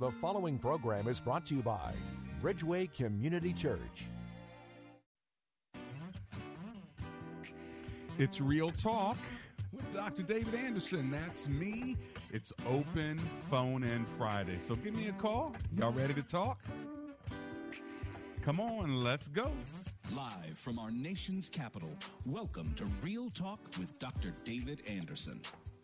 The following program is brought to you by Bridgeway Community Church. It's Real Talk with Dr. David Anderson. That's me. It's open phone in Friday. So give me a call. Y'all ready to talk? Come on, let's go. Live from our nation's capital, welcome to Real Talk with Dr. David Anderson.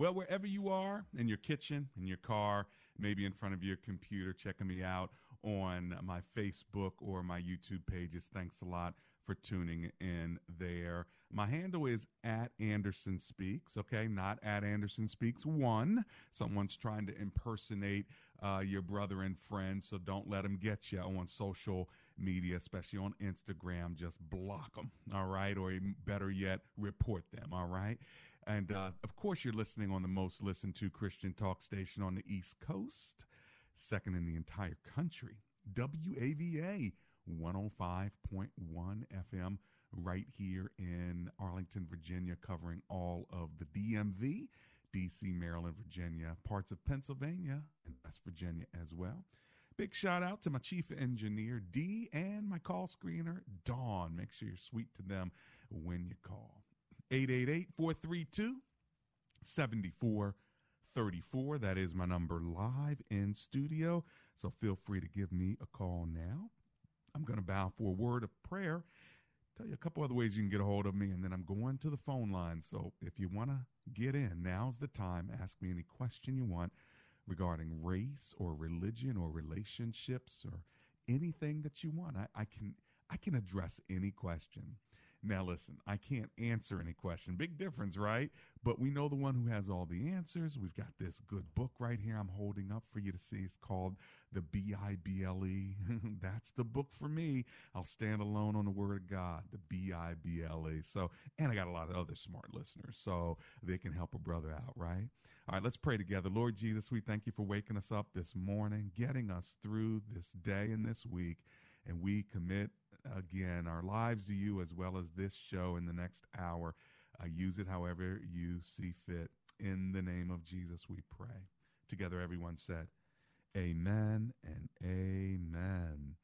Well, wherever you are, in your kitchen, in your car, maybe in front of your computer, checking me out on my Facebook or my YouTube pages. Thanks a lot for tuning in there. My handle is at Anderson Speaks, okay? Not at Anderson Speaks one. Someone's trying to impersonate uh, your brother and friend, so don't let them get you on social media, especially on Instagram. Just block them, all right? Or better yet, report them, all right? And uh, of course, you're listening on the most listened to Christian talk station on the East Coast, second in the entire country, WAVA 105.1 FM, right here in Arlington, Virginia, covering all of the DMV, DC, Maryland, Virginia, parts of Pennsylvania, and West Virginia as well. Big shout out to my chief engineer, D, and my call screener, Dawn. Make sure you're sweet to them when you call. 888 432 7434. That is my number live in studio. So feel free to give me a call now. I'm going to bow for a word of prayer. Tell you a couple other ways you can get a hold of me, and then I'm going to the phone line. So if you want to get in, now's the time. Ask me any question you want regarding race or religion or relationships or anything that you want. I, I can I can address any question. Now, listen, I can't answer any question. Big difference, right? But we know the one who has all the answers. We've got this good book right here I'm holding up for you to see. It's called The B I B L E. That's the book for me. I'll stand alone on the Word of God, the B I B L E. So, and I got a lot of other smart listeners, so they can help a brother out, right? All right, let's pray together. Lord Jesus, we thank you for waking us up this morning, getting us through this day and this week. And we commit again our lives to you as well as this show in the next hour. Uh, use it however you see fit. In the name of Jesus, we pray. Together, everyone said, Amen and Amen.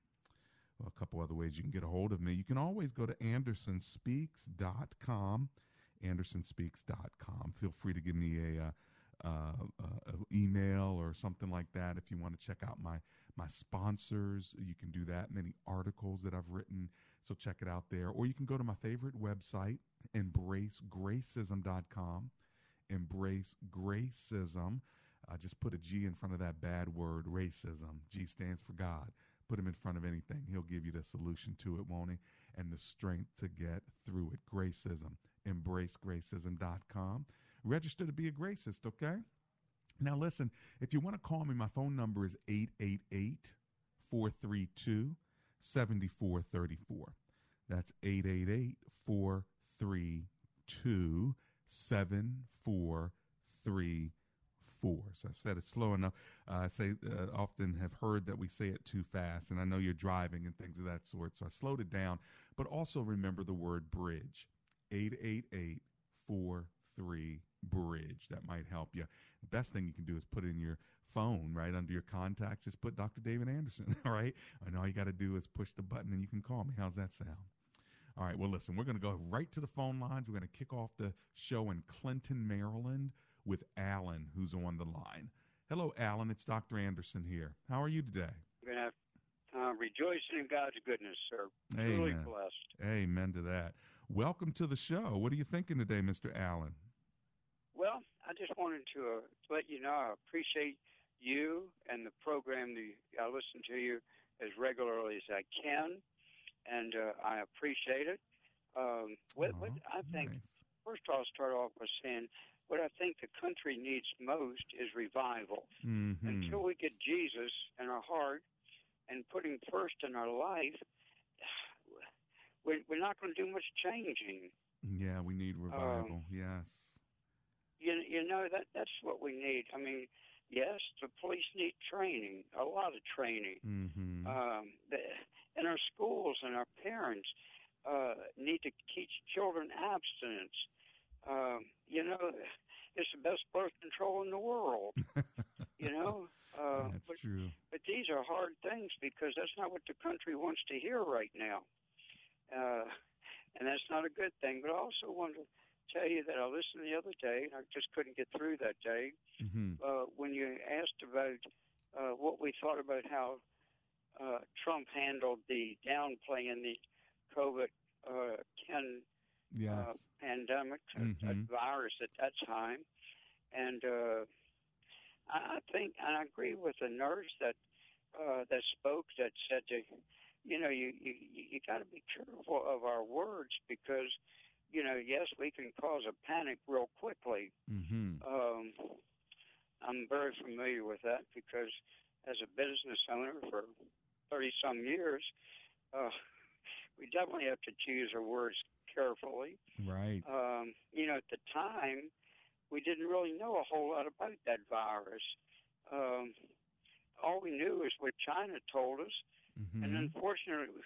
Well, a couple other ways you can get a hold of me. You can always go to andersonspeaks.com. Andersonspeaks.com. Feel free to give me a, uh, uh, uh, email or something like that if you want to check out my my sponsors. You can do that. Many articles that I've written. So check it out there. Or you can go to my favorite website, embracegracism.com. Embrace Gracism. Uh, just put a G in front of that bad word, racism. G stands for God. Put him in front of anything. He'll give you the solution to it, won't he? And the strength to get through it. Gracism. EmbraceGracism.com. Register to be a gracist, okay? Now, listen, if you want to call me, my phone number is 888 432 7434. That's 888 432 7434. So I've said it slow enough. Uh, I say uh, often have heard that we say it too fast, and I know you're driving and things of that sort. So I slowed it down. But also remember the word bridge 888 43 bridge. That might help you. The best thing you can do is put in your phone right under your contacts. Just put Dr. David Anderson. All right, and all you got to do is push the button, and you can call me. How's that sound? All right. Well, listen, we're going to go right to the phone lines. We're going to kick off the show in Clinton, Maryland, with Alan, who's on the line. Hello, Alan. It's Dr. Anderson here. How are you today? Good, af- uh, rejoicing in God's goodness, sir. Amen. Truly blessed. Amen to that. Welcome to the show. What are you thinking today, Mr. Allen? Just wanted to uh, let you know I appreciate you and the program. The, I listen to you as regularly as I can, and uh, I appreciate it. Um, what, what I think, nice. first I'll start off by saying what I think the country needs most is revival. Mhm. Until we get Jesus in our heart and put Him first in our life, we're, we're not going to do much changing. Yeah, we need revival. yes. You you know that that's what we need. I mean, yes, the police need training, a lot of training. Mm-hmm. Um, the, and our schools and our parents uh, need to teach children abstinence. Um, you know, it's the best birth control in the world. you know, uh, That's but, true. but these are hard things because that's not what the country wants to hear right now. Uh, and that's not a good thing. But I also to tell you that I listened the other day, and I just couldn't get through that day, Mm-hmm. uh, when you asked about uh, what we thought about how uh, Trump handled the downplaying the COVID uh, 10 Yes. uh, pandemic, uh, uh, virus at that time. And uh, I I think, and I agree with the nurse that uh, that spoke that said that, you know, you you, you got to be careful of our words because, you know, yes, we can cause a panic real quickly. mm-hmm. Um, I'm very familiar with that because as a business owner for 30 some years, uh, we definitely have to choose our words carefully. Right. Um, you know, at the time, we didn't really know a whole lot about that virus. Um, all we knew is what China told us, mm-hmm. and unfortunately,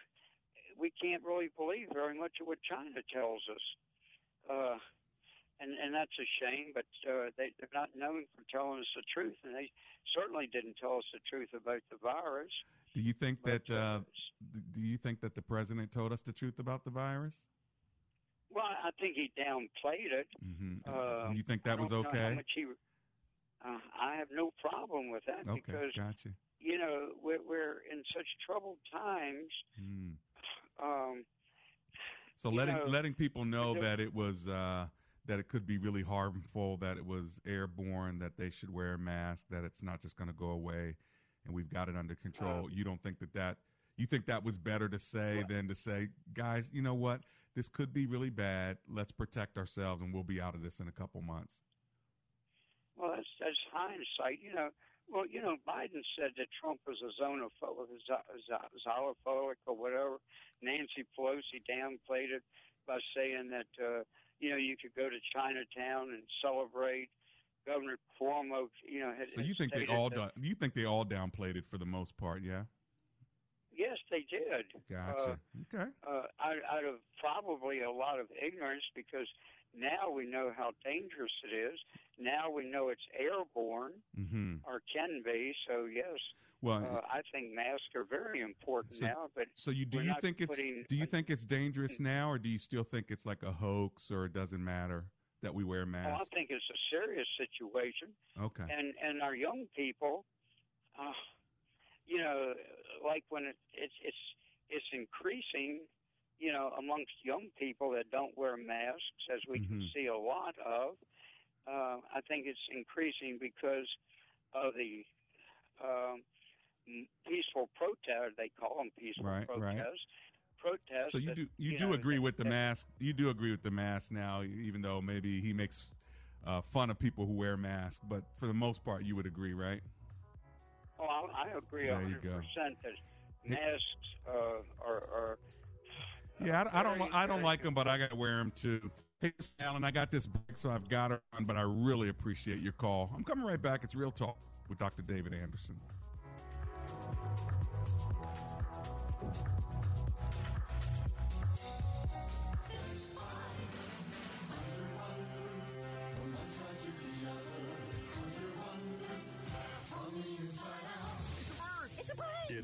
we can't really believe very much of what China tells us. Uh, and and that's a shame, but uh, they, they're not known for telling us the truth, and they certainly didn't tell us the truth about the virus. do you think But, that? Uh, do you think that the president told us the truth about the virus? well, I think he downplayed it. Mm-hmm. Uh, you think that was don't know how okay? he- uh, I have no problem with that Okay, because gotcha. you know we're, we're in such troubled times. Mm. Um, So letting know, letting people know that it was uh, that it could be really harmful, that it was airborne, that they should wear a mask, that it's not just going to go away, and we've got it under control. you don't think that that you think that was better to say than to say, guys, you know what? This could be really bad. Let's protect ourselves, and we'll be out of this in a couple months. well, that's that's hindsight. You know, well, you know, Biden said that Trump was a xenophobic or whatever. Nancy Pelosi downplayed it by saying that uh, you know you could go to Chinatown and celebrate. Governor Cuomo, you know, had, So you think they all that- done, you think they all downplayed it for the most part, yeah? Yes, they did. Gotcha. okay. uh, out, out of probably a lot of ignorance because now we know how dangerous it is. Now we know it's airborne Mm-hmm. or can be. So yes, Well, uh, I think masks are very important So- now. But So you do you think it's do you think it's dangerous now, or do you still think it's like a hoax, or it doesn't matter that we wear masks? well, I think it's a serious situation, Okay. and and our young people, uh, you know, like when it, it's it's it's increasing. You know, amongst young people that don't wear masks, as we can Mhm. see a lot of, uh, I think it's increasing because of the um, peaceful protest. They call them peaceful Right, right. protests. Protests. So you that, do you, you do know, agree that- with the that- mask? You do agree with the mask now, even though maybe he makes uh, fun of people who wear masks, but for the most part, you would agree, right? Oh, I, I agree a There 100% that masks uh, are, are. Yeah, I, I don't. very, I don't like them, but I got to wear them too. Hey, Alan, I got this break, so I've got to run. But I really appreciate your call. I'm coming right back. It's Real Talk with Dr. David Anderson.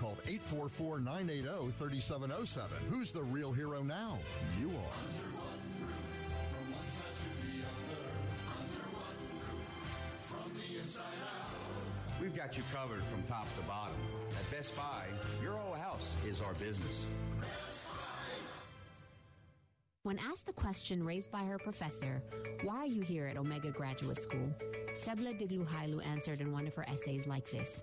called 844 980 3707. Who's the real hero now? You are. We've got you covered from top to bottom. At Best Buy, your whole house is our business. When asked the question raised by her professor, why are you here at Omega Graduate School? Sebla Digluhailu answered in one of her essays like this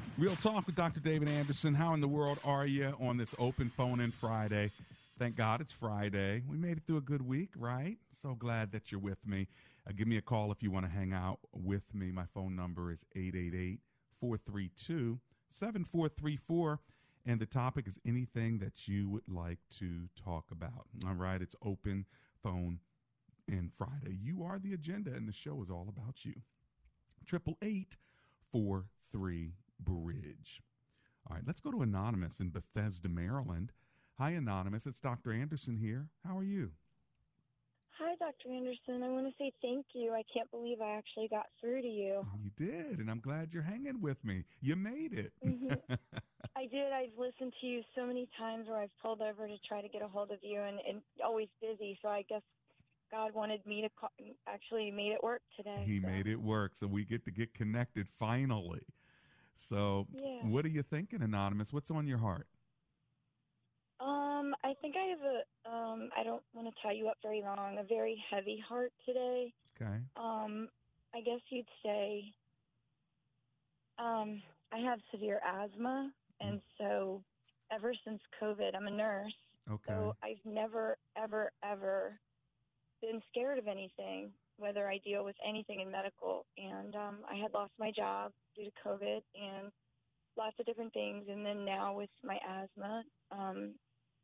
Real Talk with Dr. David Anderson. How in the world are you on this open phone in Friday? Thank God it's Friday. We made it through a good week, right? So glad that you're with me. Uh, give me a call if you want to hang out with me. My phone number is 888 432 7434. And the topic is anything that you would like to talk about. All right, it's open phone in Friday. You are the agenda, and the show is all about you. Triple eight four three bridge. All right, let's go to Anonymous in Bethesda, Maryland. Hi, Anonymous. It's Dr. Anderson here. How are you? Hi, Dr. Anderson. I want to say thank you. I can't believe I actually got through to you. You did, and I'm glad you're hanging with me. You made it. Mm-hmm. I did. I've listened to you so many times where I've pulled over to try to get a hold of you, and, and always busy. So I guess God wanted me to call, actually made it work today. he so. made it work, so we get to get connected finally. So, Yeah. what are you thinking, Anonymous? What's on your heart? Um, I think I have a. Um, I don't want to tie you up very long. A very heavy heart today. Okay. Um, I guess you'd say. Um, I have severe asthma, and so ever since COVID, I'm a nurse. Okay. So I've never, ever, ever been scared of anything, whether I deal with anything in medical. And um, I had lost my job due to COVID and lots of different things. And then now with my asthma, um,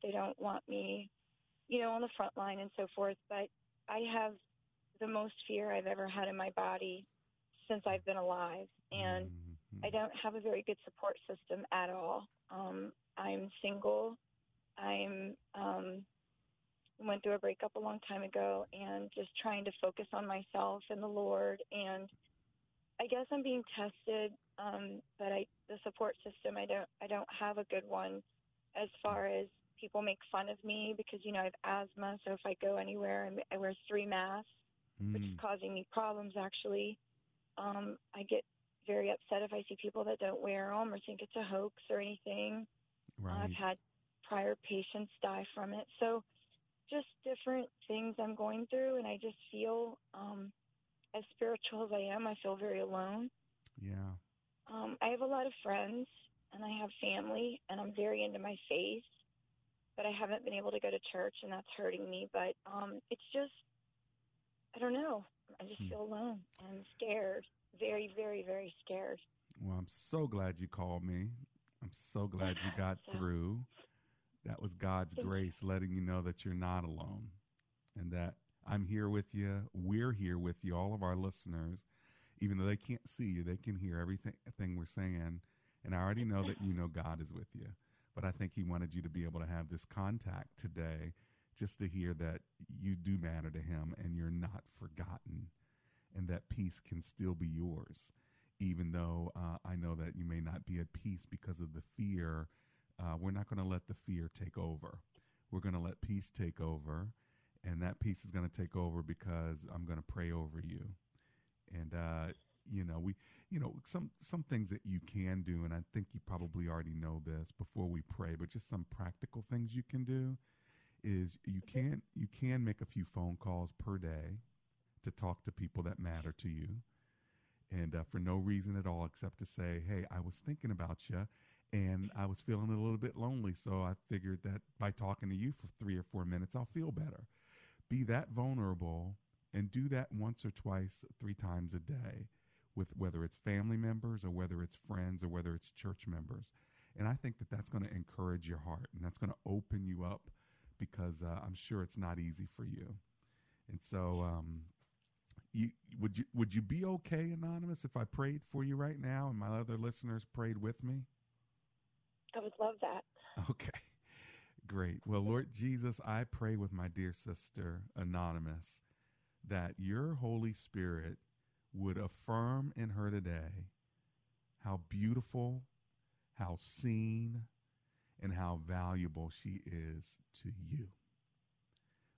they don't want me you know, on the front line and so forth. But I have the most fear I've ever had in my body since I've been alive, and Mm-hmm. I don't have a very good support system at all. Um, I'm single. I'm um, went through a breakup a long time ago, and just trying to focus on myself and the Lord. And I guess I'm being tested, um, but I the support system I don't I don't have a good one as far as people make fun of me because you know I have asthma, so if I go anywhere I'm, I wear three masks, which is Mm. causing me problems actually. Um, I get very upset if I see people that don't wear them or think it's a hoax or anything. Right. I've had prior patients die from it. So just different things I'm going through and I just feel um as spiritual as I am, I feel very alone. Yeah. Um I have a lot of friends and I have family and I'm very into my faith, but I haven't been able to go to church and that's hurting me, but um it's just I don't know. I just Hmm. feel alone and scared. Very, very, very scared. Well, I'm so glad you called me. I'm so glad you got So- through. That was God's grace letting you know that you're not alone and that I'm here with you. We're here with you, all of our listeners. Even though they can't see you, they can hear everything thing we're saying. And I already know that you know God is with you. But I think He wanted you to be able to have this contact today just to hear that you do matter to Him and you're not forgotten and that peace can still be yours even though uh, I know that you may not be at peace because of the fear, uh, we're not going to let the fear take over. We're going to let peace take over, and that peace is going to take over because I'm going to pray over you. And uh, you know, we, you know, some some things that you can do, and I think you probably already know this before we pray, but just some practical things you can do is you can you can make a few phone calls per day to talk to people that matter to you and uh, for no reason at all except to say, hey, I was thinking about you and I was feeling a little bit lonely. So I figured that by talking to you for three or four minutes, I'll feel better. Be that vulnerable and do that once or twice, three times a day with whether it's family members or whether it's friends or whether it's church members. And I think that that's going to encourage your heart and that's going to open you up because uh, I'm sure it's not easy for you. And so, um, you, would you would you be okay, anonymous, if I prayed for you right now and my other listeners prayed with me? I would love that. Okay, great. Well, Lord Jesus, I pray with my dear sister, anonymous, that your Holy Spirit would affirm in her today how beautiful, how seen, and how valuable she is to you.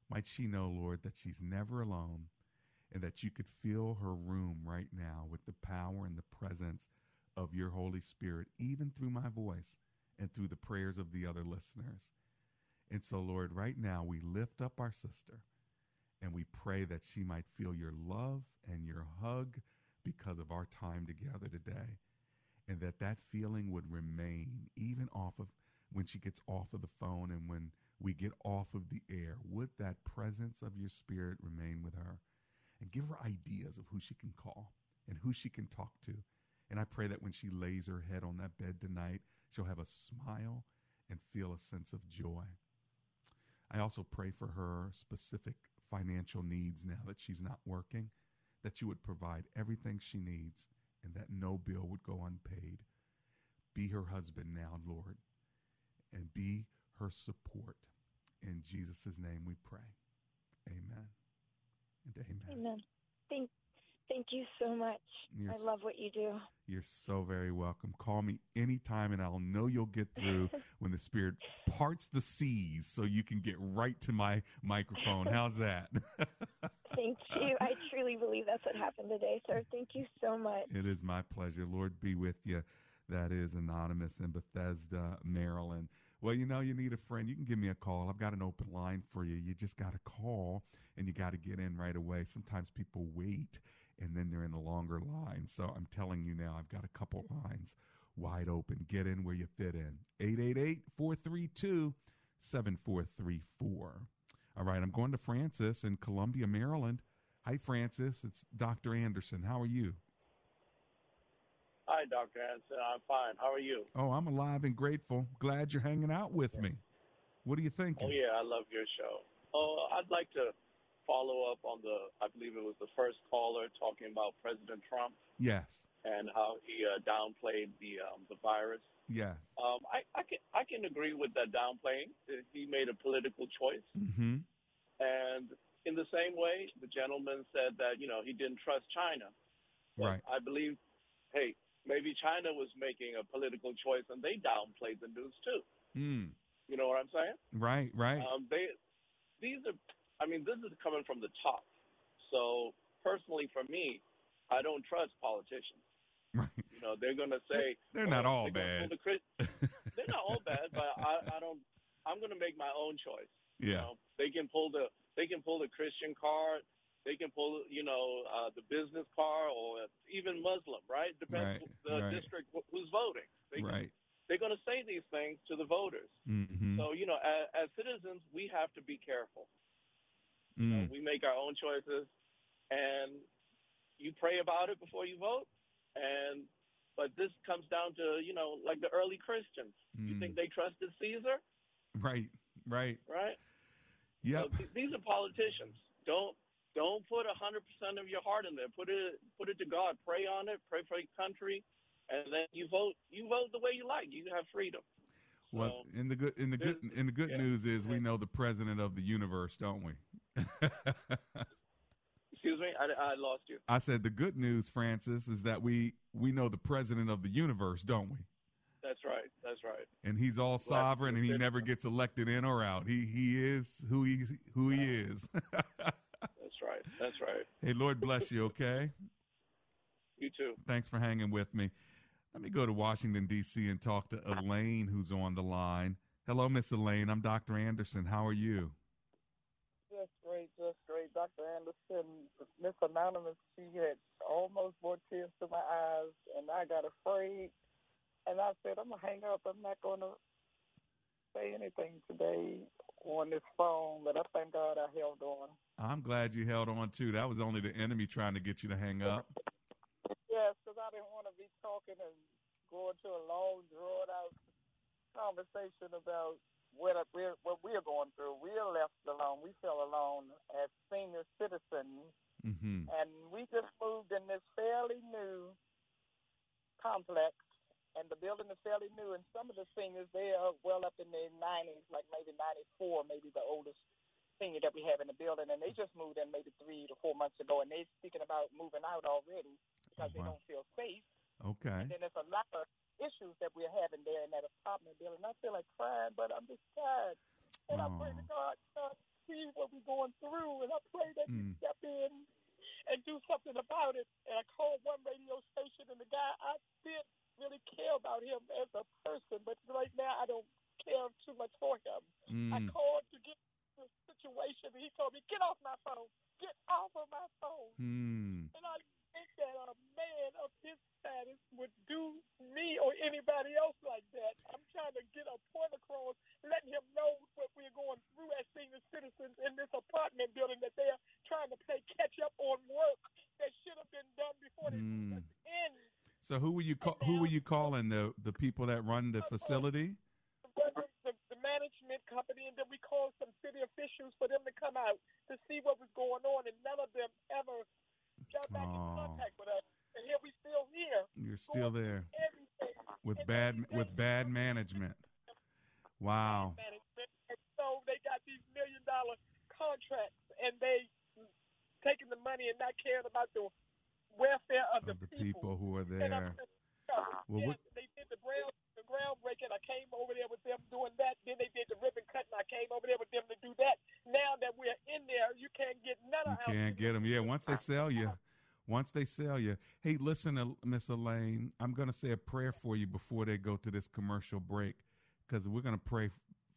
Might she know, Lord, that she's never alone and that you could fill her room right now with the power and the presence of your Holy Spirit, even through my voice and through the prayers of the other listeners. And so, Lord, right now we lift up our sister and we pray that she might feel your love and your hug because of our time together today. And that that feeling would remain even off of when she gets off of the phone and when we get off of the air. Would that presence of your spirit remain with her? and give her ideas of who she can call and who she can talk to. And I pray that when she lays her head on that bed tonight, she'll have a smile and feel a sense of joy. I also pray for her specific financial needs now that she's not working, that you would provide everything she needs and that no bill would go unpaid. Be her husband now, Lord, and be her support. In Jesus' name we pray. Amen. And amen. Amen. Thank, thank you so much. You're I love what you do. You're so very welcome. Call me anytime and I'll know you'll get through when the Spirit parts the seas so you can get right to my microphone. How's that? Thank you. I truly believe that's what happened today, sir. Thank you so much. it is my pleasure. Lord be with you. That is Anonymous in Bethesda, Maryland. Well, you know, you need a friend. You can give me a call. I've got an open line for you. You just got to call and you got to get in right away. Sometimes people wait and then they're in a longer line. So I'm telling you now, I've got a couple lines wide open. Get in where you fit in. 888 432 7434. All right, I'm going to Francis in Columbia, Maryland. Hi, Francis. It's Dr. Anderson. How are you? Hi, Dr. Anderson. I'm fine. How are you? Oh, I'm alive and grateful. Glad you're hanging out with me. What are you thinking? Oh yeah, I love your show. Oh, I'd like to follow up on the. I believe it was the first caller talking about President Trump Yes. and how he uh, downplayed the um, the virus. Yes. Um, I, I can I can agree with that downplaying. He made a political choice, Mm-hmm. and in the same way, the gentleman said that you know he didn't trust China. Right. I believe, hey, maybe China was making a political choice and they downplayed the news too. Mm. You know what I'm saying? Right. Right. Um, they, these are, I mean, this is coming from the top. So personally, for me, I don't trust politicians. Right. You know, they're going to say They're not oh, all they're bad. the they're not all bad, but I, I don't. I'm going to make my own choice. You Yeah. know, they can pull the they can pull the Christian card. They can pull, you know, uh, the business card or even Muslim, right? Depends Right, the right. district wh- who's voting. They, Right. They're going to say these things to the voters. Mm-hmm. So you know, as, as citizens, we have to be careful. Mm. We make our own choices, and you pray about it before you vote. And but this comes down to you know, like the early Christians. You Mm. think they trusted Caesar, Right. Right. right? Yeah. So th- these are politicians. Don't don't put a hundred percent of your heart in there. Put it put it to God. Pray on it. Pray for your country, and then you vote. You vote the way you like. You have freedom. Well, in the good in the good in the good yeah. news is we know the president of the universe, don't we? Excuse me, I, I lost you. I said the good news, Francis, is that we we know the president of the universe, don't we? That's right. That's right. And he's all sovereign, and he never gets elected in or out. He he is who he who he is. That's right. That's right. hey, Lord bless you. Okay. You too. Thanks for hanging with me. Let me go to Washington D.C. and talk to Elaine, who's on the line. Hello, Miss Elaine. I'm Dr. Anderson. How are you? Just great, just great. Dr. Anderson, Miss Anonymous, she had almost brought tears to my eyes, and I got afraid. And I said, I'm going to hang up. I'm not going to say anything today on this phone, but I thank God I held on. I'm glad you held on too. That was only the enemy trying to get you to hang up. Yes, because I didn't want to be talking and going to a long, drawn out conversation about what we're what we're going through. We're left alone. We feel alone as senior citizens, Mm-hmm. and we just moved in this fairly new complex, and the building is fairly new. And some of the seniors they are well up in their 90s, like maybe 94, maybe the oldest senior that we have in the building, and they just moved in maybe three to four months ago, and they're speaking about moving out already because they Wow. don't feel safe. Okay. And then there's a lot of issues that we're having there in that apartment building. I feel like crying, but I'm just tired. And I pray to God, God, see what we're going through, and I pray that you Mm. step in and do something about it. And I called one radio station, and the guy, I did really care about him as a person, but right now I don't care too much for him. I Mm. called to get the situation, and he told me, get off my phone. Get off of my phone. Hmm. And I think that a man of his status would do me or anybody else like that. I'm trying to get a point across, letting him know what we're going through as senior citizens in this apartment building, that they're trying to play catch up on work that should have been done before they in. So who were you call, who were you calling the the people that run the facility? The, the, the management company, and then we called some city officials for them to come out to see what was going on, and none of them ever got back in Oh. contact with us. And here we still here. You're still there with bad with bad management. Wow. management. And so they got these million dollar contracts and they taking the money and not caring about the welfare of the, The people who are there. Well, what- they did the the groundbreaking. I came over there with them doing that. Then they did the ribbon cutting. I came over there with them to do that. Now that we're in there, you can't get none You of our can't get them. Yeah, once they sell you, once they sell you. Hey, listen, Miss Elaine, I'm going to say a prayer for you before they go to this commercial break because we're going to pray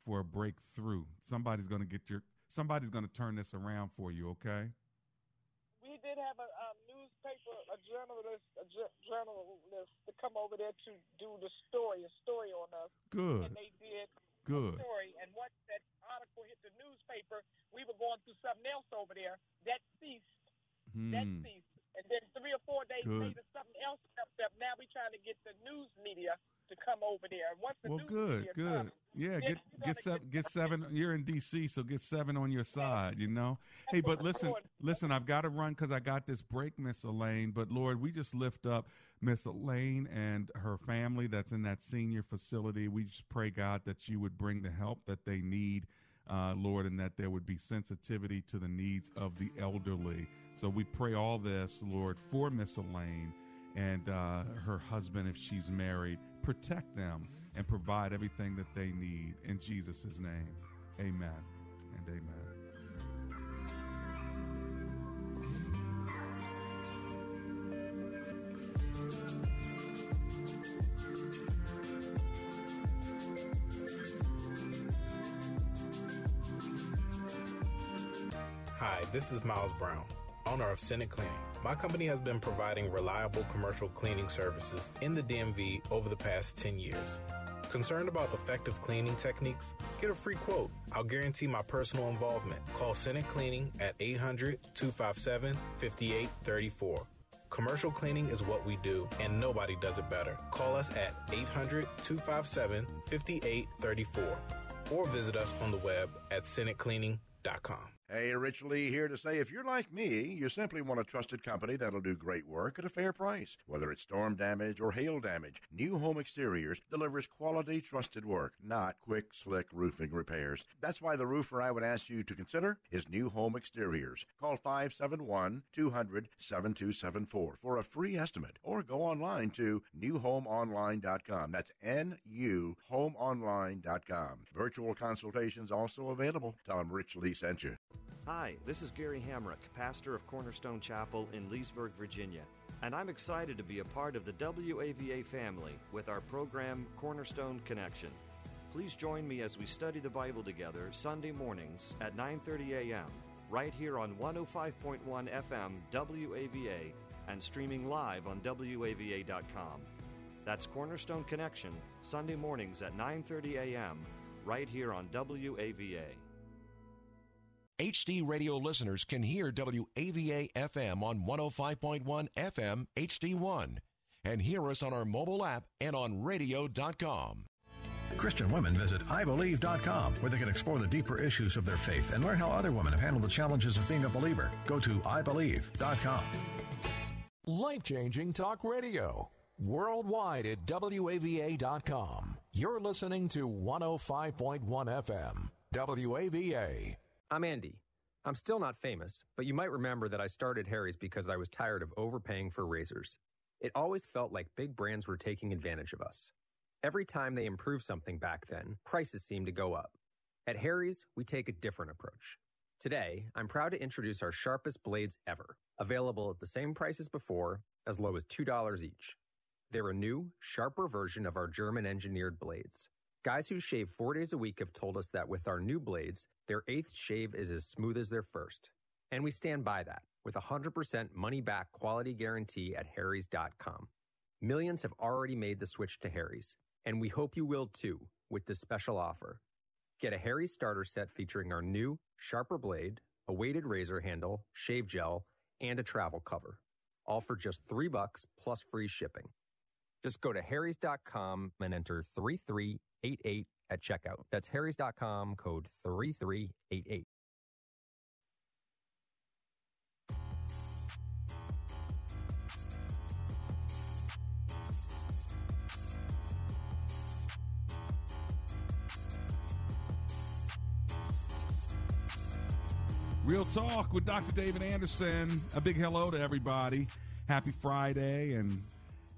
for a breakthrough. Somebody's going to get your. Somebody's going to turn this around for you. Okay. we did have a um, newspaper, a journalist, a journalist to come over there to do the story, a story on us. Good. And they did Good. story. And once that article hit the newspaper, we were going through something else over there. That ceased. That Hmm. ceased. And then three or four days Good. later, something else popped up. Now we're trying to get the news media to come over there. And once the Well, news good, media good. comes, Yeah, get get seven, get seven. You're in D.C., so get seven on your side. You know. Hey, but listen, listen. I've got to run because I got this break, Miss Elaine. But Lord, we just lift up Miss Elaine and her family that's in that senior facility. We just pray God that you would bring the help that they need, uh, Lord, and that there would be sensitivity to the needs of the elderly. So we pray all this, Lord, for Miss Elaine and uh, her husband if she's married. Protect them and provide everything that they need. In Jesus' name, amen and amen. Hi, this is Miles Brown, owner of Senate Cleaning. My company has been providing reliable commercial cleaning services in the DMV over the past 10 years. Concerned about effective cleaning techniques? Get a free quote. I'll guarantee my personal involvement. Call Senate Cleaning at 800 257 5834. Commercial cleaning is what we do, and nobody does it better. Call us at 800 257 5834 or visit us on the web at senatecleaning.com. Hey, Rich Lee here to say if you're like me, you simply want a trusted company that'll do great work at a fair price. Whether it's storm damage or hail damage, New Home Exteriors delivers quality, trusted work, not quick, slick roofing repairs. That's why the roofer I would ask you to consider is New Home Exteriors. Call 571 200 7274 for a free estimate or go online to nuhomeonline.com. That's N U homeonline.com. Virtual consultations also available. Tell them Rich Lee sent you. Hi, this is Gary Hamrick, pastor of Cornerstone Chapel in Leesburg, Virginia, and I'm excited to be a part of the WAVA family with our program Cornerstone Connection. Please join me as we study the Bible together Sunday mornings at 9:30 a.m. right here on 105.1 FM WAVA and streaming live on wava.com. That's Cornerstone Connection Sunday mornings at 9:30 a.m. right here on WAVA. HD radio listeners can hear WAVA FM on 105.1 FM HD1 and hear us on our mobile app and on radio.com. Christian women visit IBelieve.com where they can explore the deeper issues of their faith and learn how other women have handled the challenges of being a believer. Go to IBelieve.com. Life changing talk radio. Worldwide at WAVA.com. You're listening to 105.1 FM. WAVA. I'm Andy. I'm still not famous, but you might remember that I started Harry's because I was tired of overpaying for razors. It always felt like big brands were taking advantage of us. Every time they improved something back then, prices seemed to go up. At Harry's, we take a different approach. Today, I'm proud to introduce our sharpest blades ever, available at the same price as before, as low as $2 each. They're a new, sharper version of our German engineered blades. Guys who shave four days a week have told us that with our new blades, their eighth shave is as smooth as their first. And we stand by that with a 100% money back quality guarantee at Harry's.com. Millions have already made the switch to Harry's, and we hope you will too with this special offer. Get a Harry's starter set featuring our new, sharper blade, a weighted razor handle, shave gel, and a travel cover. All for just three bucks plus free shipping. Just go to harrys.com and enter 3388 at checkout. That's harrys.com code 3388. Real Talk with Dr. David Anderson. A big hello to everybody. Happy Friday and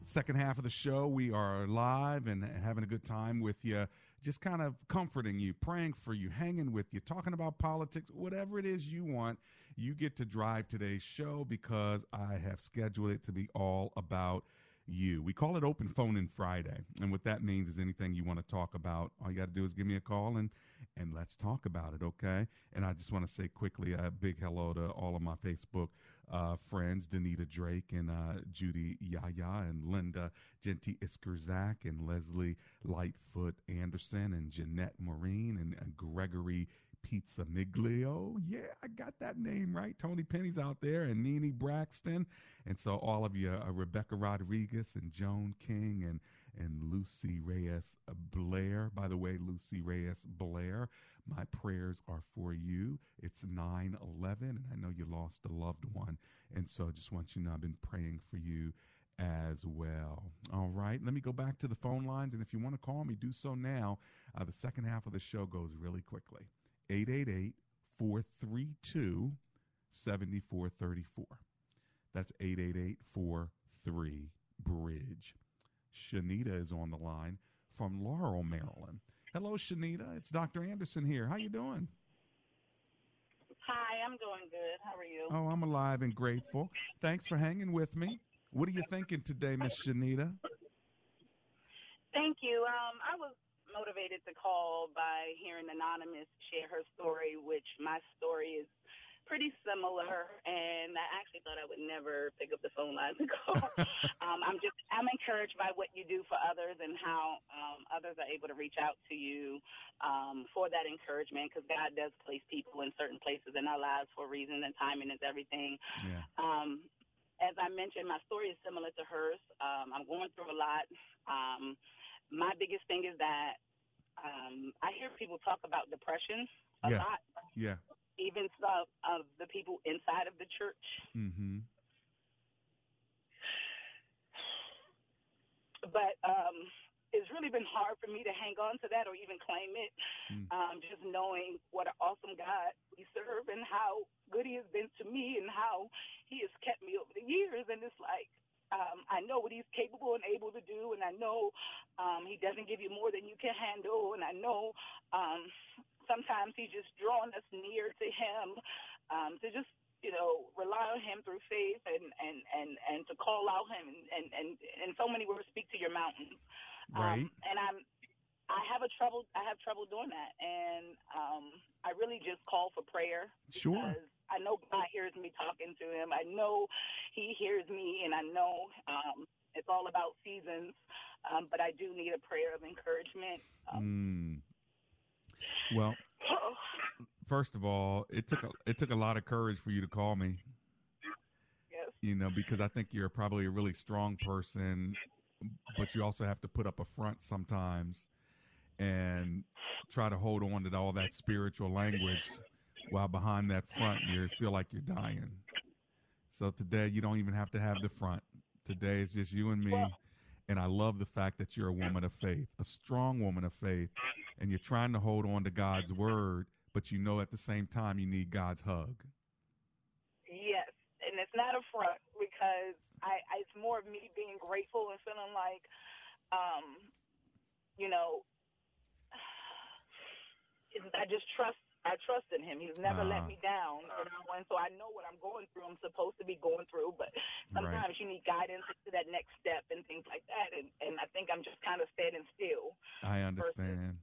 second half of the show. We are live and having a good time with you, just kind of comforting you, praying for you, hanging with you, talking about politics, whatever it is you want. You get to drive today's show because I have scheduled it to be all about you. We call it Open Phone in Friday. And what that means is anything you want to talk about, all you got to do is give me a call and and let's talk about it, okay? And I just want to say quickly a big hello to all of my Facebook uh, friends, Danita Drake and uh, Judy Yaya and Linda Genty Iskerzak and Leslie Lightfoot Anderson and Jeanette Marine and, and Gregory Pizza Miglio. Yeah, I got that name right. Tony Penny's out there and Nene Braxton. And so all of you, uh, Rebecca Rodriguez and Joan King and and Lucy Reyes Blair. By the way, Lucy Reyes Blair, my prayers are for you. It's 9 11, and I know you lost a loved one. And so I just want you to know I've been praying for you as well. All right, let me go back to the phone lines. And if you want to call me, do so now. Uh, the second half of the show goes really quickly 888 432 7434. That's 888 43 Bridge. Shanita is on the line from Laurel, Maryland. Hello, Shanita. It's Dr. Anderson here. How you doing? Hi, I'm doing good. How are you? Oh, I'm alive and grateful. Thanks for hanging with me. What are you thinking today, Miss Shanita? Thank you. Um, I was motivated to call by hearing Anonymous share her story, which my story is pretty similar, and I actually thought I would never pick up the phone line to call. um, I'm just I'm encouraged by what you do for others and how um, others are able to reach out to you um, for that encouragement because God does place people in certain places in our lives for a reason, and timing is everything. Yeah. Um, as I mentioned, my story is similar to hers. Um, I'm going through a lot. Um, my biggest thing is that um, I hear people talk about depression a yeah. lot Yeah. even some of the people inside of the church. Mm-hmm. But um, it's really been hard for me to hang on to that or even claim it. Mm. Um, just knowing what an awesome God we serve and how good He has been to me and how He has kept me over the years. And it's like, um, I know what He's capable and able to do, and I know um, He doesn't give you more than you can handle, and I know um, sometimes He's just drawing us near to Him um, to just you know rely on Him through faith and and and and to call out Him and and and in so many words speak to your mountains. Right. Um, and I'm I have a trouble I have trouble doing that, and um, I really just call for prayer. Sure. I know God hears me talking to Him. I know He hears me, and I know um, it's all about seasons. Um, but I do need a prayer of encouragement. Mm. Well, first of all, it took a, it took a lot of courage for you to call me. Yes. You know, because I think you're probably a really strong person, but you also have to put up a front sometimes and try to hold on to all that spiritual language while behind that front you feel like you're dying. So today you don't even have to have the front. Today it's just you and me. And I love the fact that you're a woman of faith, a strong woman of faith, and you're trying to hold on to God's word, but you know at the same time you need God's hug. Yes, and it's not a front because I, I it's more of me being grateful and feeling like, um, you know, I just trust. I trust in him. He's never Ah. let me down, you know, and so I know what I'm going through. I'm supposed to be going through, but sometimes you need guidance to that next step and things like that. And and I think I'm just kind of standing still. I understand.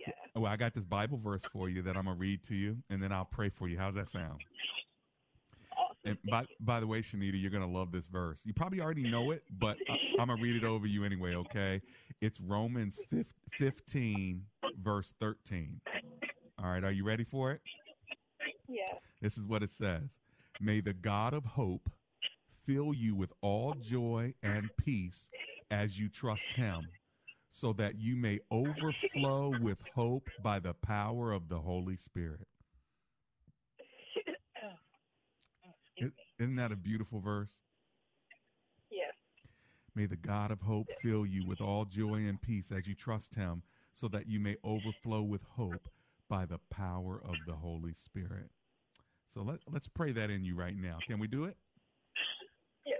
Yeah. Well, I got this Bible verse for you that I'm gonna read to you, and then I'll pray for you. How's that sound? And by by the way, Shanita, you're gonna love this verse. You probably already know it, but I, I'm gonna read it over you anyway. Okay? It's Romans 15, verse 13. All right, are you ready for it? Yeah. This is what it says May the God of hope fill you with all joy and peace as you trust him, so that you may overflow with hope by the power of the Holy Spirit. Isn't that a beautiful verse? Yes. May the God of hope fill you with all joy and peace as you trust him, so that you may overflow with hope by the power of the Holy Spirit. So let, let's pray that in you right now. Can we do it? Yes.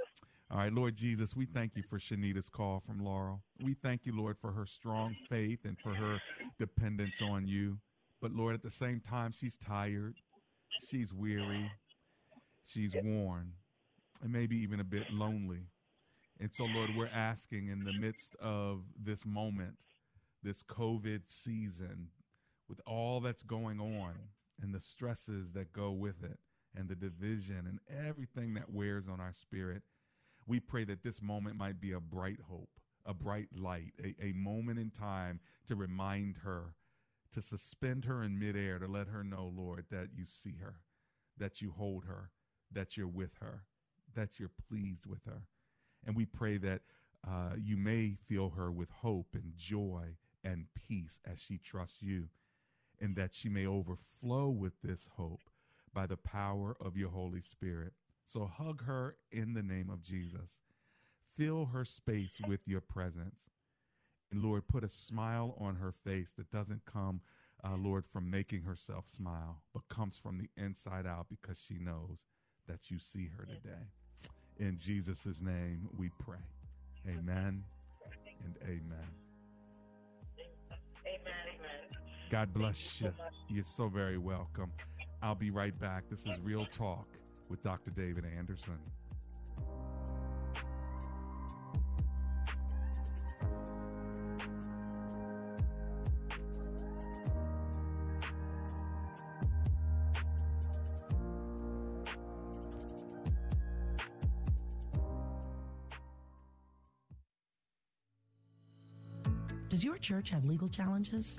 All right, Lord Jesus, we thank you for Shanita's call from Laurel. We thank you, Lord, for her strong faith and for her dependence on you. But Lord, at the same time, she's tired, she's weary, she's worn, and maybe even a bit lonely. And so, Lord, we're asking in the midst of this moment, this COVID season, with all that's going on and the stresses that go with it and the division and everything that wears on our spirit, we pray that this moment might be a bright hope, a bright light, a, a moment in time to remind her, to suspend her in midair, to let her know, Lord, that you see her, that you hold her, that you're with her, that you're pleased with her. And we pray that uh, you may fill her with hope and joy and peace as she trusts you, and that she may overflow with this hope by the power of your Holy Spirit. So hug her in the name of Jesus. Fill her space with your presence. And Lord, put a smile on her face that doesn't come, uh, Lord, from making herself smile, but comes from the inside out because she knows that you see her today. In Jesus' name we pray. Amen and amen. Amen, God bless you. You're so very welcome. I'll be right back. This is Real Talk with Dr. David Anderson. Does your church have legal challenges?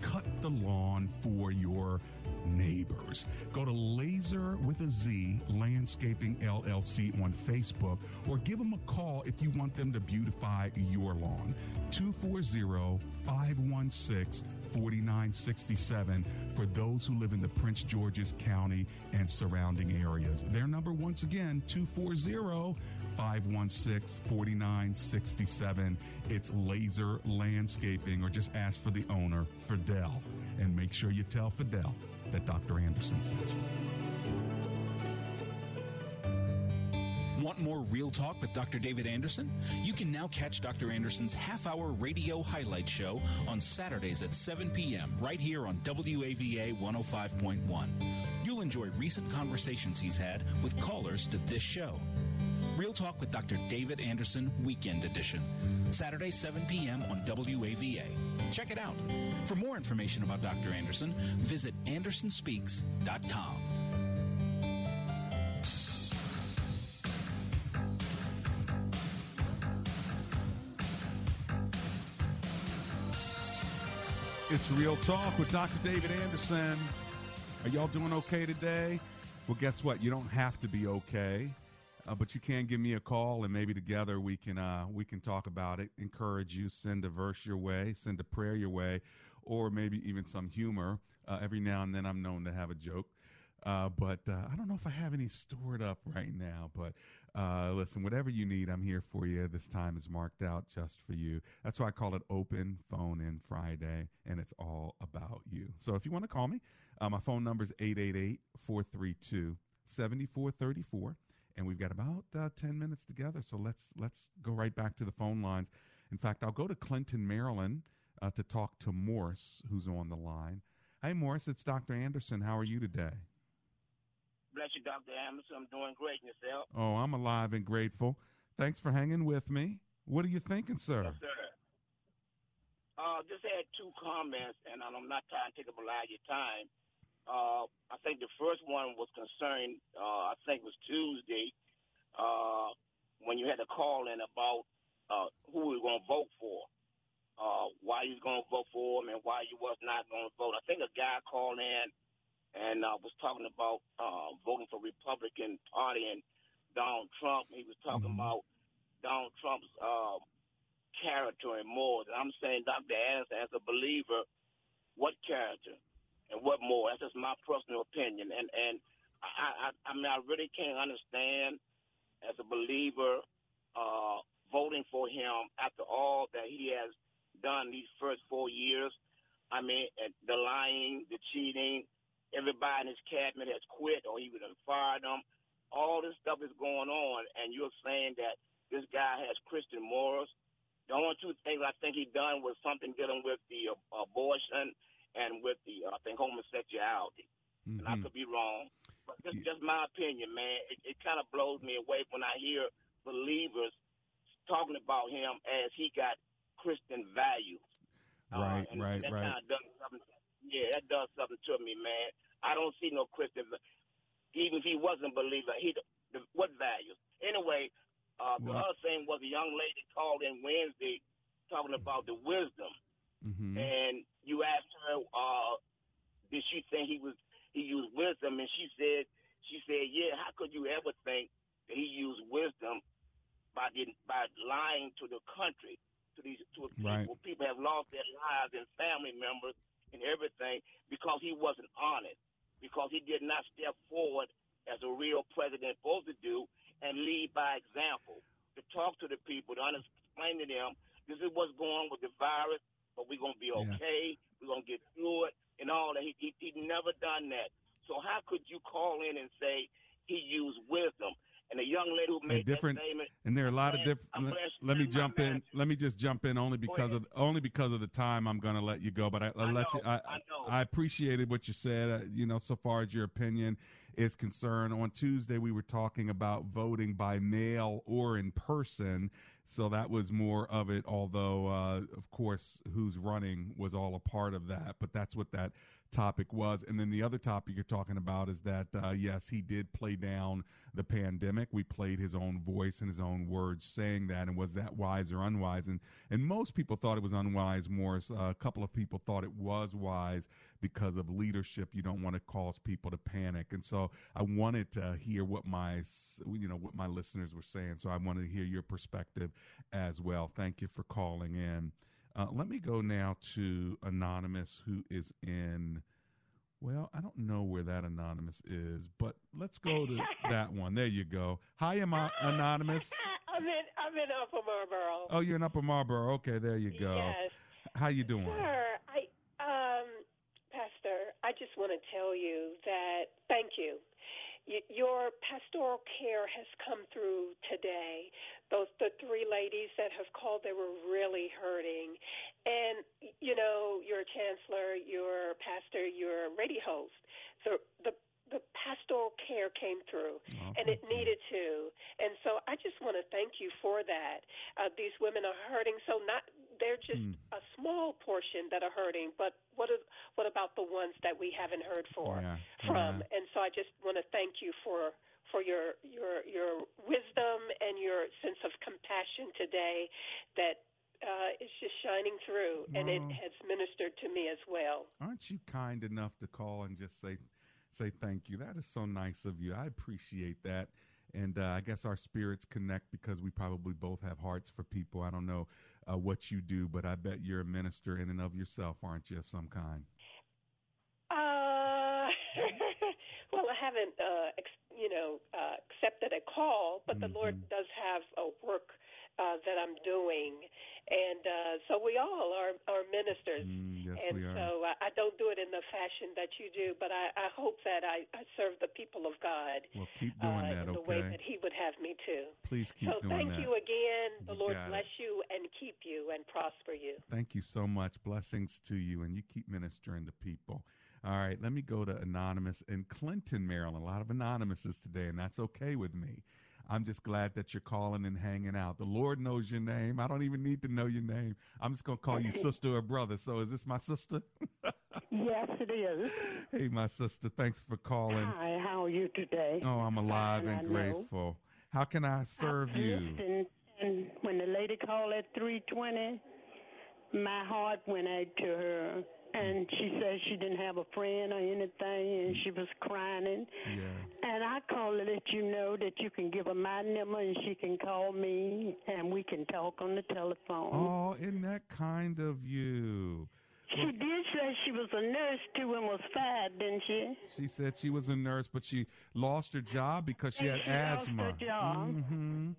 cut the lawn for your neighbors. Go to Laser with a Z Landscaping LLC on Facebook or give them a call if you want them to beautify your lawn. 240 516 4967 for those who live in the Prince George's County and surrounding areas. Their number, once again, 240 516 4967. It's Laser Landscaping, or just ask for the owner, Fidel, and make sure you tell Fidel that Dr. Anderson sent you. Want more real talk with Dr. David Anderson? You can now catch Dr. Anderson's half hour radio highlight show on Saturdays at 7 p.m. right here on WAVA 105.1. You'll enjoy recent conversations he's had with callers to this show. Real Talk with Dr. David Anderson Weekend Edition. Saturday, 7 p.m. on WAVA. Check it out. For more information about Dr. Anderson, visit andersonspeaks.com. It's Real Talk with Dr. David Anderson. Are y'all doing okay today? Well, guess what? You don't have to be okay, uh, but you can give me a call, and maybe together we can uh, we can talk about it. Encourage you, send a verse your way, send a prayer your way, or maybe even some humor. Uh, every now and then, I'm known to have a joke. Uh, but uh, I don't know if I have any stored up right now. But uh, listen, whatever you need, I'm here for you. This time is marked out just for you. That's why I call it Open Phone In Friday, and it's all about you. So if you want to call me, my phone number is 888 432 7434. And we've got about uh, 10 minutes together. So let's, let's go right back to the phone lines. In fact, I'll go to Clinton, Maryland uh, to talk to Morris, who's on the line. Hey, Morris, it's Dr. Anderson. How are you today? Bless you, Dr. Anderson. I'm doing great yourself. Oh, I'm alive and grateful. Thanks for hanging with me. What are you thinking, sir? Yes, sir. Uh, just had two comments, and I'm not trying to take up a lot of your time. Uh, I think the first one was concerned, uh, I think it was Tuesday, uh, when you had to call in about uh, who were going to vote for, uh, why you was going to vote for him, and why you was not going to vote. I think a guy called in and uh, was talking about uh, voting for Republican Party and Donald Trump. He was talking about Donald Trump's uh, character and more. And I'm saying, Dr. Anderson, as a believer, what character and what more? That's just my personal opinion. And and I I, I mean, I really can't understand as a believer uh, voting for him after all that he has done these first four years. I mean, the lying, the cheating, everybody in his cabinet has quit or have fired them. All this stuff is going on, and you're saying that this guy has Christian morals. The only two things I think he done was something dealing with the abortion and with the uh, I homosexuality. Mm-hmm. And I could be wrong, but is just my opinion, man. It, it kind of blows me away when I hear believers talking about him as he got Christian values. Right, uh, right, that right. Kind of does something, yeah, that does something to me, man. I don't see no Christian. Even if he wasn't a believer, he the, what values? Anyway, uh, the Well- other thing was a young lady called in Wednesday talking about the wisdom, Mm-hmm. and you asked her, uh, did she think he was he used wisdom, and she said she said, yeah. How could you ever think that he used wisdom by the, by lying to the country, to these to people? Right. People have lost their lives and family members and everything because he wasn't honest, because he did not step forward as a real president supposed to do and lead by example, to talk to the people, to explain to them this is what's going on with the virus, but we're gonna be Yeah. okay. We're gonna get through it and all that. He, he he never done that. So how could you call in and say he used wisdom? And the young lady who made and different that statement, and there are a lot of different let, me jump in message. let me just jump in only because of only because of the time i'm going to let you go but i, let you i I know. I appreciated what you said uh, you know so far as your opinion is concerned on tuesday we were talking about voting by mail or in person so that was more of it although uh, of course who's running was all a part of that but that's what that topic was. And then the other topic you're talking about is that uh, yes he did play down the pandemic. We played his own voice and his own words saying that and was that wise or unwise? And and most people thought it was unwise morris. Uh, a couple of people thought it was wise because of leadership you don't want to cause people to panic and so i wanted to hear what my you know what my listeners were saying so i wanted to hear your perspective as well thank you for calling in uh, let me go now to anonymous who is in well, I don't know where that anonymous is, but let's go to that one. There you go. Hi, Am- I anonymous. I'm in I'm in Upper Marlboro. Oh, you're in Upper Marlboro. Okay, there you go. Yes. How you doing? Sir, I Pastor, I just want to tell you that thank you. Your pastoral care has come through today. Those the three ladies that have called, they were really hurting, and you know, you're a chancellor, you're a pastor, you're a radio host. So the the pastoral care came through, and it needed to. And so I just want to thank you for that. Uh, these women are hurting, so not they're just Hmm. a small portion that are hurting, but what is, what about the ones that we haven't heard for Yeah, from? yeah. And so I just want to thank you for for your your your wisdom and your sense of compassion today that uh, is just shining through, and it has ministered to me as well. Aren't you kind enough to call and just say say thank you? That is so nice of you. I appreciate that. And uh, I guess our spirits connect because we probably both have hearts for people. I don't know uh, what you do, but I bet you're a minister in and of yourself, aren't you, of some kind? Uh, well, I haven't, uh, ex- you know, uh, accepted a call, but the Lord Mm-hmm. does have a work uh, that I'm doing, and uh, so we all are are ministers. Mm, yes, and we are. so I, I don't do it in the fashion that you do, but I, I hope that I, I serve the people of God Well, keep doing uh, that, the way that He would have me to. Please keep so doing thank that. you again. The You Lord got it. bless you and keep you and prosper you. Thank you so much. Blessings to you, and you keep ministering to people. All right, let me go to Anonymous in Clinton, Maryland. A lot of Anonymouses today, and that's okay with me. I'm just glad that you're calling and hanging out. The Lord knows your name. I don't even need to know your name. I'm just going to call you sister or brother. So is this my sister? Yes, it is. hey, my sister. Thanks for calling. Hi, how are you today? Oh, I'm alive and I know. grateful. How can I serve you? Listen, and when the lady called at 320, my heart went out to her. And she said she didn't have a friend or anything, and she was crying. Yeah. And I called to let you know that you can give her my number, and she can call me, and we can talk on the telephone. Oh, isn't that kind of you? She did say she was a nurse too and was fired, didn't she? She said she was a nurse, but she lost her job because she had She lost her asthma. job. hmm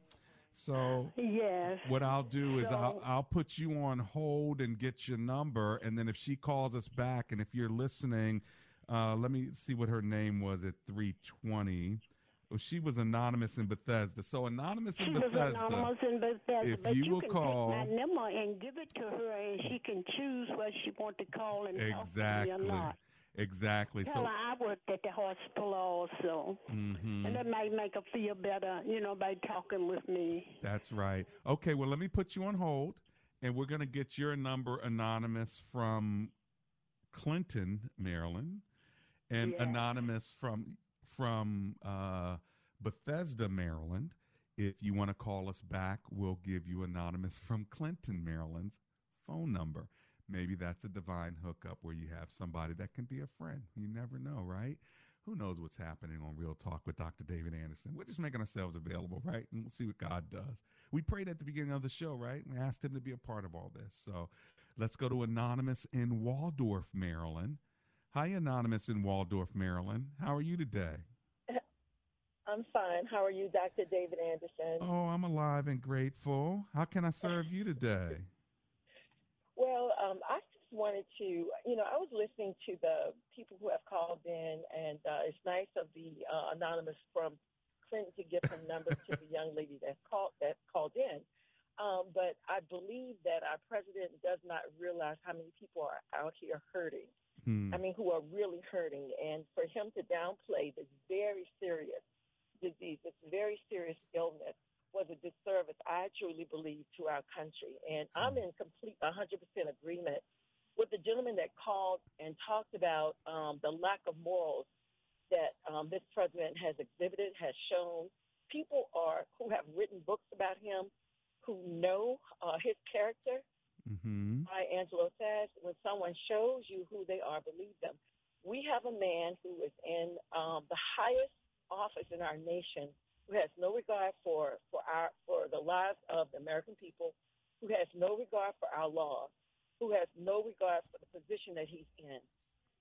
So Yes. what I'll do is I'll I'll put you on hold and get your number, and then if she calls us back, and if you're listening, Uh, let me see what her name was at 320. Well, she was anonymous in Bethesda. So anonymous in She Bethesda. was anonymous in Bethesda, if you you, will call- my number and give it to her, and she can choose whether she want to call and talk to Exactly. me or not. Exactly. Tell So. I worked at the hospital also, Mhm. and it might make her feel better, you know, by talking with me. That's right. Okay, well, let me put you on hold, and we're going to get your number anonymous from Clinton, Maryland, and Yeah. anonymous from from uh, Bethesda, Maryland. If you want to call us back, we'll give you anonymous from Clinton, Maryland's phone number. Maybe that's a divine hookup where you have somebody that can be a friend. You never know, right? Who knows what's happening on Real Talk with Dr. David Anderson? We're just making ourselves available, right? And we'll see what God does. We prayed at the beginning of the show, right? We asked him to be a part of all this. So let's go to Anonymous in Waldorf, Maryland. Hi, Anonymous in Waldorf, Maryland. How are you today? I'm fine. How are you, Dr. David Anderson? Oh, I'm alive and grateful. How can I serve you today? Um, I just wanted to, you know, I was listening to the people who have called in, and uh, it's nice of the uh, anonymous from Clinton to give some numbers to the young lady that called that called in. Um, but I believe that our president does not realize how many people are out here hurting. Hmm. I mean, who are really hurting, and for him to downplay this very serious disease, this very serious illness, was a disservice, I truly believe, to our country. And I'm in complete 100% agreement with the gentleman that called and talked about um, the lack of morals that um, this president has exhibited, has shown. People are who have written books about him, who know uh, his character. Mm-hmm. Maya Angelou says, when someone shows you who they are, believe them. We have a man who is in um, the highest office in our nation, who has no regard for for our for the lives of the American people, who has no regard for our laws, who has no regard for the position that he's in.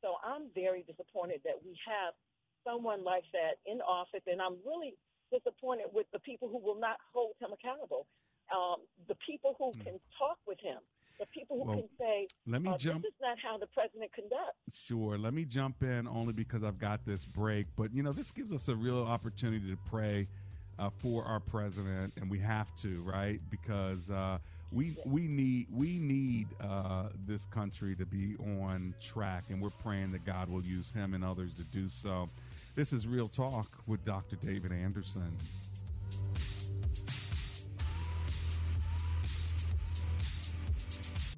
So I'm very disappointed that we have someone like that in office, and I'm really disappointed with the people who will not hold him accountable. Um, the people who can talk with him, the people who. Well, can say, let me uh, jump- "This is not how the president conducts." Sure. Let me jump in only because I've got this break. But, you know, this gives us a real opportunity to pray uh, for our president, and we have to, right? Because uh, we we need we need uh, this country to be on track, and we're praying that God will use him and others to do so. This is Real Talk with Dr. David Anderson.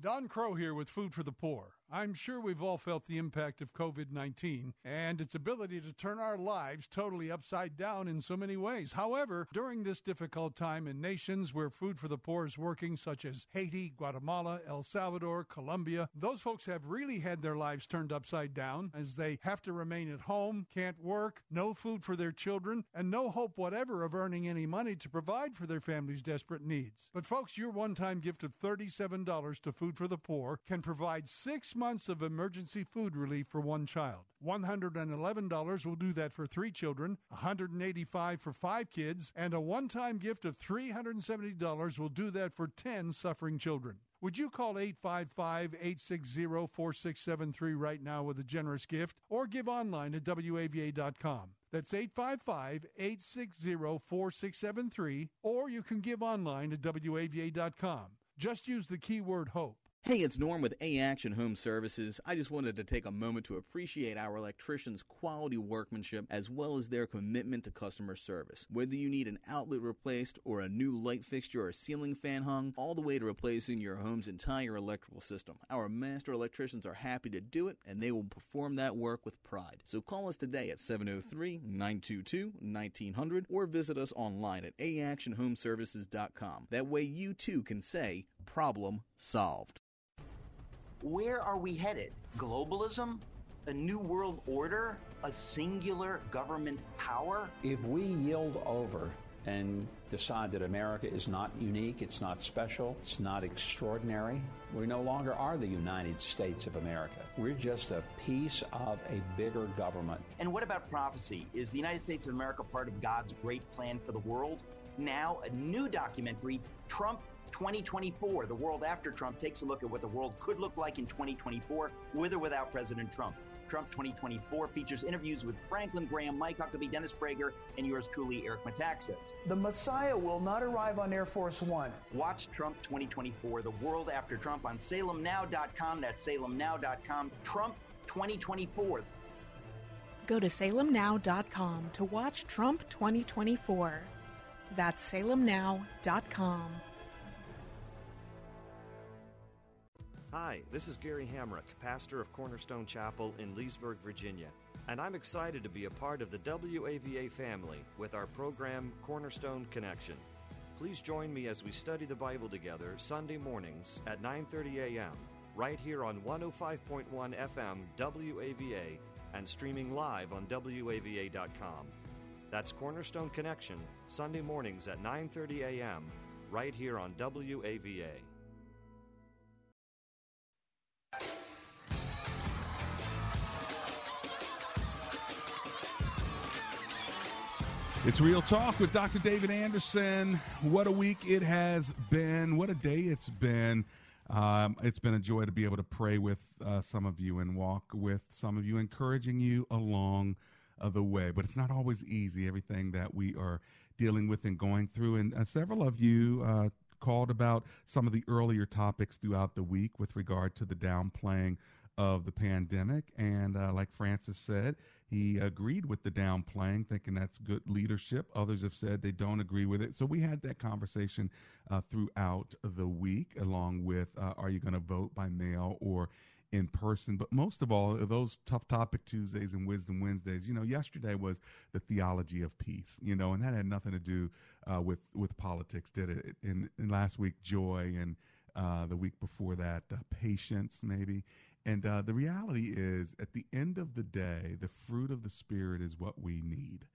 Don Crow here with Food for the Poor. I'm sure we've all felt the impact of COVID 19 and its ability to turn our lives totally upside down in so many ways. However, during this difficult time in nations where Food for the Poor is working, such as Haiti, Guatemala, El Salvador, Colombia, those folks have really had their lives turned upside down as they have to remain at home, can't work, no food for their children, and no hope whatever of earning any money to provide for their family's desperate needs. But, folks, your one time gift of $37 to Food for the Poor can provide six months of emergency food relief for one child. $111 will do that for three children, $185 for five kids, and a one time gift of $370 will do that for 10 suffering children. Would you call 855 860 4673 right now with a generous gift or give online at WAVA.com? That's 855 860 4673 or you can give online at WAVA.com. Just use the keyword HOPE. Hey, it's Norm with A Action Home Services. I just wanted to take a moment to appreciate our electricians' quality workmanship as well as their commitment to customer service. Whether you need an outlet replaced or a new light fixture or ceiling fan hung, all the way to replacing your home's entire electrical system, our master electricians are happy to do it and they will perform that work with pride. So call us today at 703 922 1900 or visit us online at aactionhomeservices.com. That way you too can say, problem solved. Where are we headed? Globalism? A new world order? A singular government power? If we yield over and decide that America is not unique, it's not special, it's not extraordinary, we no longer are the United States of America. We're just a piece of a bigger government. And what about prophecy? Is the United States of America part of God's great plan for the world? Now, a new documentary, Trump 2024, the world after Trump, takes a look at what the world could look like in 2024 with or without President Trump. Trump 2024 features interviews with Franklin Graham, Mike Huckabee, Dennis Prager, and yours truly, Eric Metaxas. The Messiah will not arrive on Air Force One. Watch Trump 2024, The World After Trump on salemnow.com. That's salemnow.com. Trump 2024. Go to salemnow.com to watch Trump 2024. That's salemnow.com. Hi, this is Gary Hamrick, pastor of Cornerstone Chapel in Leesburg, Virginia, and I'm excited to be a part of the WAVA family with our program Cornerstone Connection. Please join me as we study the Bible together Sunday mornings at 9:30 a.m. right here on 105.1 FM WAVA and streaming live on wava.com. That's Cornerstone Connection Sunday mornings at 9:30 a.m. right here on WAVA. It's Real Talk with Dr. David Anderson. What a week it has been. What a day it's been. Um, it's been a joy to be able to pray with uh, some of you and walk with some of you, encouraging you along uh, the way. But it's not always easy, everything that we are dealing with and going through. And uh, several of you uh, called about some of the earlier topics throughout the week with regard to the downplaying of the pandemic. And uh, like Francis said, he agreed with the downplaying, thinking that's good leadership. Others have said they don't agree with it. So we had that conversation uh, throughout the week, along with uh, are you going to vote by mail or in person. But most of all, those tough topic Tuesdays and Wisdom Wednesdays. You know, yesterday was the theology of peace. You know, and that had nothing to do uh, with with politics, did it? And, last week, joy, and uh, the week before that, uh, patience, maybe. And uh, the reality is, at the end of the day, the fruit of the Spirit is what we need.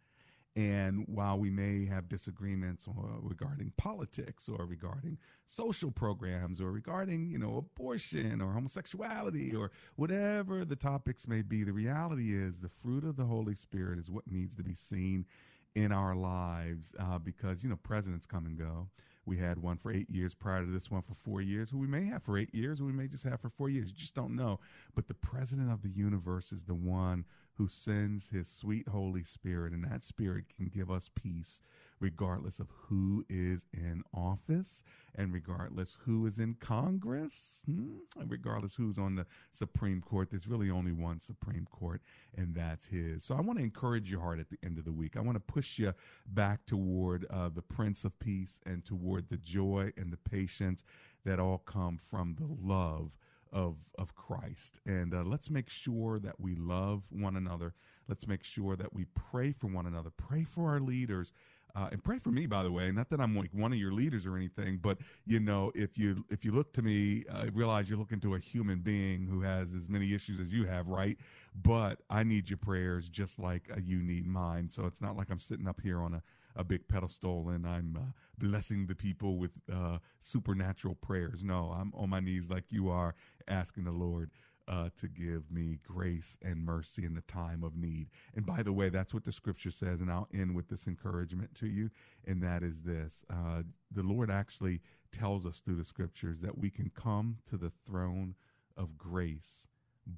And while we may have disagreements regarding politics or regarding social programs or regarding, you know, abortion or homosexuality or whatever the topics may be, the reality is the fruit of the Holy Spirit is what needs to be seen in our lives uh, because, you know, presidents come and go. We had one for eight years prior to this one for four years, who we may have for eight years, or we may just have for four years. You just don't know. But the president of the universe is the one who sends his sweet Holy Spirit, and that Spirit can give us peace regardless of who is in office and regardless who is in Congress, hmm? and regardless who's on the Supreme Court. There's really only one Supreme Court, and that's his. So I want to encourage your heart at the end of the week. I want to push you back toward uh, the Prince of Peace and toward the joy and the patience that all come from the love of of Christ. And uh, let's make sure that we love one another. Let's make sure that we pray for one another. Pray for our leaders. Uh, and pray for me, by the way. Not that I'm like one of your leaders or anything, but you know, if you if you look to me, uh, realize you're looking to a human being who has as many issues as you have, right? But I need your prayers just like you need mine. So it's not like I'm sitting up here on a a big pedestal and I'm uh, blessing the people with uh, supernatural prayers. No, I'm on my knees like you are, asking the Lord uh, to give me grace and mercy in the time of need. And by the way, that's what the scripture says. And I'll end with this encouragement to you, and that is this uh, the Lord actually tells us through the scriptures that we can come to the throne of grace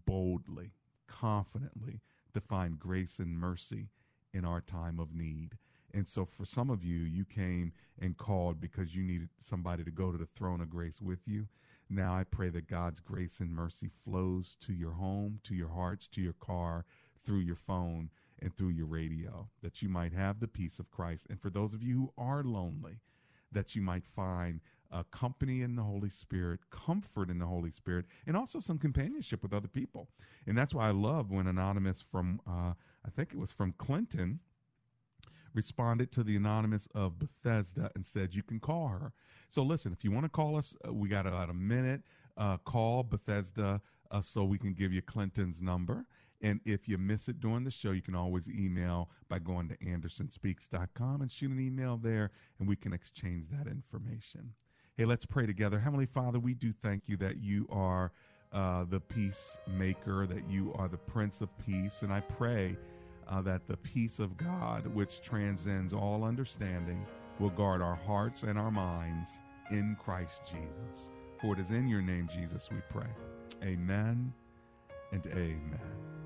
boldly, confidently, to find grace and mercy in our time of need. And so for some of you, you came and called because you needed somebody to go to the throne of grace with you. Now I pray that God's grace and mercy flows to your home, to your hearts, to your car, through your phone, and through your radio, that you might have the peace of Christ. And for those of you who are lonely, that you might find uh, company in the Holy Spirit, comfort in the Holy Spirit, and also some companionship with other people. And that's why I love when Anonymous from, uh, I think it was from Clinton, responded to the anonymous of Bethesda and said you can call her. So listen, if you want to call us, uh, we got about a minute. Uh, call Bethesda uh, so we can give you Clinton's number. And if you miss it during the show, you can always email by going to andersonspeaks.com and shoot an email there, and we can exchange that information. Hey, let's pray together. Heavenly Father, we do thank you that you are uh, the peacemaker, that you are the Prince of Peace. And I pray uh, that the peace of God, which transcends all understanding, will guard our hearts and our minds in Christ Jesus. For it is in your name, Jesus, we pray. Amen and amen.